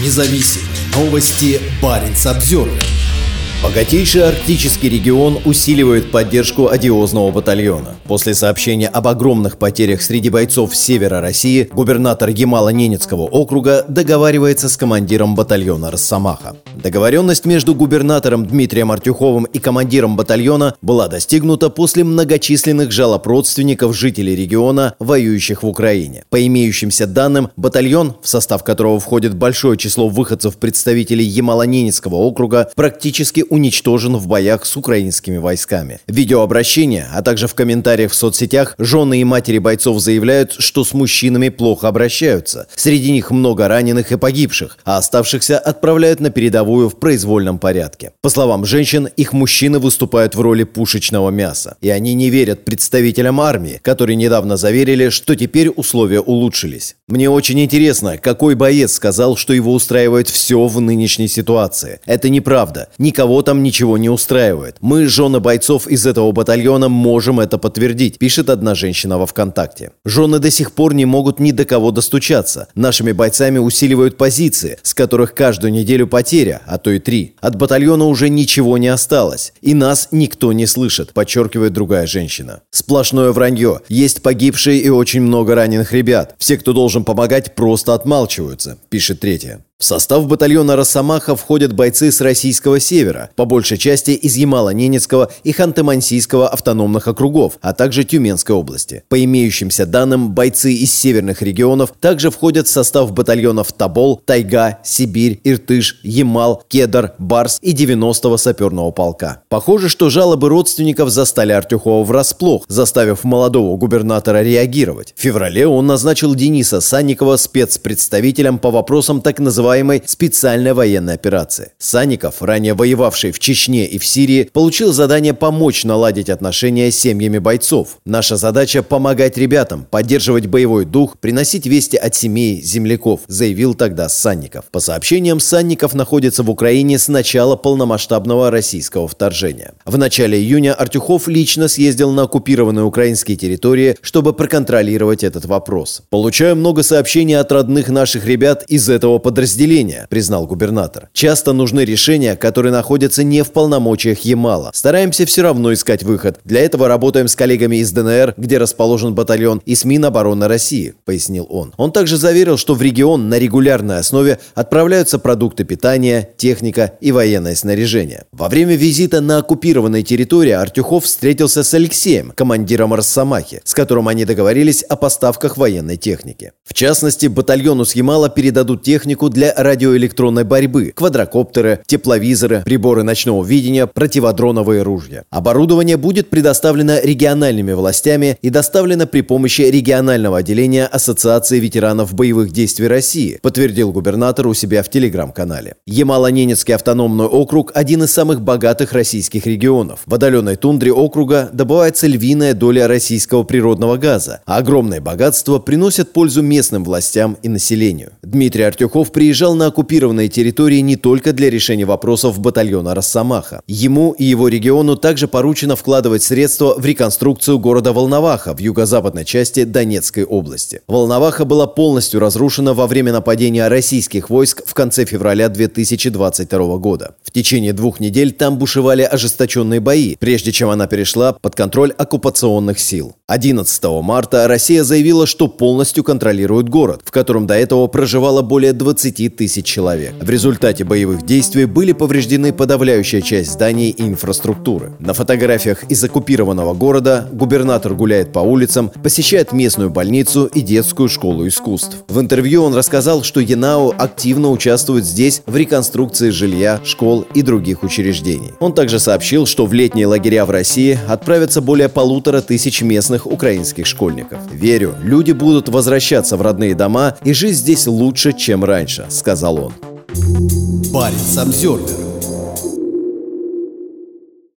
независим. Новости Баренц Обзервер. Богатейший арктический регион усиливает поддержку одиозного батальона. После сообщения об огромных потерях среди бойцов севера России, губернатор Ямало-Ненецкого округа договаривается с командиром батальона «Росомаха». Договоренность между губернатором Дмитрием Артюховым и командиром батальона была достигнута после многочисленных жалоб родственников жителей региона, воюющих в Украине. По имеющимся данным, батальон, в состав которого входит большое число выходцев представителей Ямало-Ненецкого округа, практически уничтожен в боях с украинскими войсками. Видеообращения, а также в комментариях в соцсетях жены и матери бойцов заявляют, что с мужчинами плохо обращаются. Среди них много раненых и погибших, а оставшихся отправляют на передовую в произвольном порядке. По словам женщин, их мужчины выступают в роли пушечного мяса. И они не верят представителям армии, которые недавно заверили, что теперь условия улучшились. Мне очень интересно, какой боец сказал, что его устраивает все в нынешней ситуации. Это неправда. Никого никого там ничего не устраивает. Мы, жены бойцов из этого батальона, можем это подтвердить, пишет одна женщина во ВКонтакте. Жены до сих пор не могут ни до кого достучаться. Нашими бойцами усиливают позиции, с которых каждую неделю потеря, а то и три. От батальона уже ничего не осталось. И нас никто не слышит, подчеркивает другая женщина. Сплошное вранье. Есть погибшие и очень много раненых ребят. Все, кто должен помогать, просто отмалчиваются, пишет третья. В состав батальона «Росомаха» входят бойцы с российского севера, по большей части из Ямало-Ненецкого и Ханты-Мансийского автономных округов, а также Тюменской области. По имеющимся данным, бойцы из северных регионов также входят в состав батальонов Тобол, Тайга, Сибирь, Иртыш, Ямал, Кедр, Барс и 90-го саперного полка. Похоже, что жалобы родственников застали Артюхова врасплох, заставив молодого губернатора реагировать. В феврале он назначил Дениса Санникова спецпредставителем по вопросам так называемых называемой специальной военной операции. Санников, ранее воевавший в Чечне и в Сирии, получил задание помочь наладить отношения с семьями бойцов. Наша задача – помогать ребятам, поддерживать боевой дух, приносить вести от семей земляков, заявил тогда Санников. По сообщениям, Санников находится в Украине с начала полномасштабного российского вторжения. В начале июня Артюхов лично съездил на оккупированные украинские территории, чтобы проконтролировать этот вопрос. Получаю много сообщений от родных наших ребят из этого подразделения подразделения, признал губернатор. Часто нужны решения, которые находятся не в полномочиях Ямала. Стараемся все равно искать выход. Для этого работаем с коллегами из ДНР, где расположен батальон, и с Минобороны России, пояснил он. Он также заверил, что в регион на регулярной основе отправляются продукты питания, техника и военное снаряжение. Во время визита на оккупированной территории Артюхов встретился с Алексеем, командиром Росомахи, с которым они договорились о поставках военной техники. В частности, батальону с Ямала передадут технику для радиоэлектронной борьбы, квадрокоптеры, тепловизоры, приборы ночного видения, противодроновые ружья. Оборудование будет предоставлено региональными властями и доставлено при помощи регионального отделения Ассоциации ветеранов боевых действий России, подтвердил губернатор у себя в телеграм-канале. Ямало-Ненецкий автономный округ – один из самых богатых российских регионов. В отдаленной тундре округа добывается львиная доля российского природного газа, а огромное богатство приносит пользу местным властям и населению. Дмитрий Артюхов приезжал приезжал на оккупированные территории не только для решения вопросов батальона «Росомаха». Ему и его региону также поручено вкладывать средства в реконструкцию города Волноваха в юго-западной части Донецкой области. Волноваха была полностью разрушена во время нападения российских войск в конце февраля 2022 года. В течение двух недель там бушевали ожесточенные бои, прежде чем она перешла под контроль оккупационных сил. 11 марта Россия заявила, что полностью контролирует город, в котором до этого проживало более 20 10 тысяч человек. В результате боевых действий были повреждены подавляющая часть зданий и инфраструктуры. На фотографиях из оккупированного города губернатор гуляет по улицам, посещает местную больницу и детскую школу искусств. В интервью он рассказал, что Янау активно участвует здесь в реконструкции жилья, школ и других учреждений. Он также сообщил, что в летние лагеря в России отправятся более полутора тысяч местных украинских школьников. Верю, люди будут возвращаться в родные дома и жить здесь лучше, чем раньше сказал он. Парень Самсервер